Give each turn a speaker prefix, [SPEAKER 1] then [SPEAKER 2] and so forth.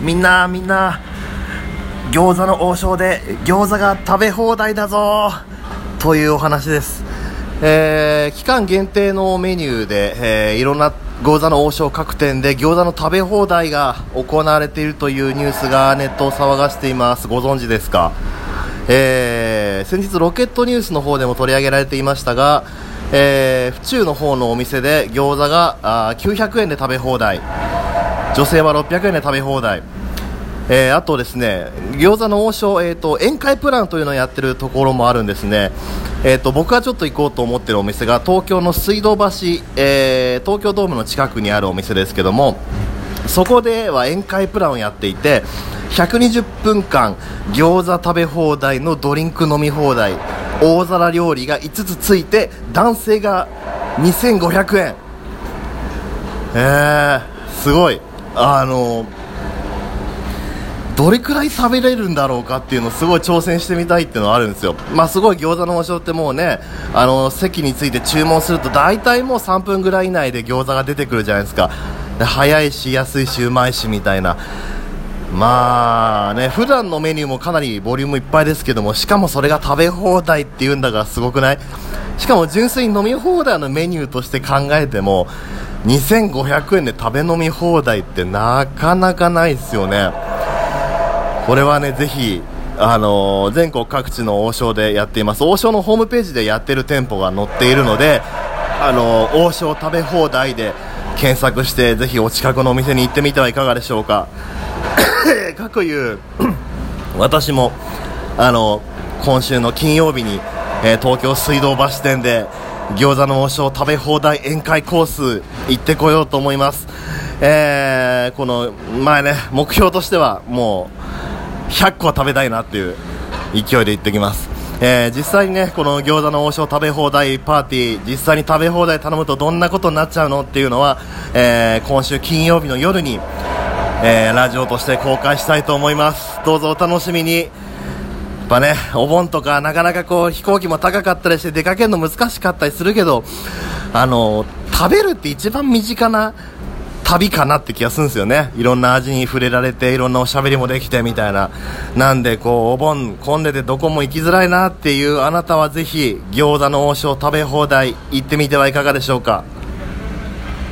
[SPEAKER 1] みんなみんな餃子の王将で餃子が食べ放題だぞというお話です、えー期間限定のメニューで、えーいろんな餃子の王将各店で餃子の食べ放題が行われているというニュースがネットを騒がしています。ご存知ですか？えー先日ロケットニュースの方でも取り上げられていましたが、えー府中の方のお店で餃子があ900円で食べ放題。女性は600円で食べ放題。えーあとですね餃子の王将、えー、と宴会プランというのをやってるところもあるんですね、えー、と僕がちょっと行こうと思ってるお店が東京の水道橋、えー東京ドームの近くにあるお店ですけどもそこでは宴会プランをやっていて120分間餃子食べ放題のドリンク飲み放題大皿料理が5つついて男性が2500円。えー、すごい。あのどれくらい食べれるんだろうかっていうのをすごい挑戦してみたいっていうのはあるんですよ、まあ、すごい餃子の王将ってもうねあの席について注文すると大体もう3分ぐらい以内で餃子が出てくるじゃないですか。で早いし安いしうまいしみたいな。まあね普段のメニューもかなりボリュームいっぱいですけどもしかもそれが食べ放題っていうんだからすごくない？しかも純粋に飲み放題のメニューとして考えても2500円で食べ飲み放題ってなかなかないですよね。これはねぜひあのー全国各地の王将でやっています。王将のホームページでやってる店舗が載っているのであのー王将食べ放題で検索してぜひお近くのお店に行ってみてはいかがでしょうか。かくいう 私もあの今週の金曜日に、えー東京水道橋店で餃子の王将食べ放題宴会コース行ってこようと思います、えーこの前ね目標としてはもう100個は食べたいなっていう勢いで行ってきます。えー実際にねこの餃子の王将食べ放題パーティー実際に食べ放題頼むとどんなことになっちゃうのっていうのは、えー今週金曜日の夜にえーラジオとして公開したいと思います。どうぞお楽しみに。やっぱねお盆とかなかなかこう飛行機も高かったりして出かけるの難しかったりするけどあの食べるって一番身近な旅かなって気がするんですよね。いろんな味に触れられていろんなおしゃべりもできてみたいな。なんでこうお盆混んでてどこも行きづらいなっていうあなたはぜひ餃子の王将食べ放題行ってみてはいかがでしょうか。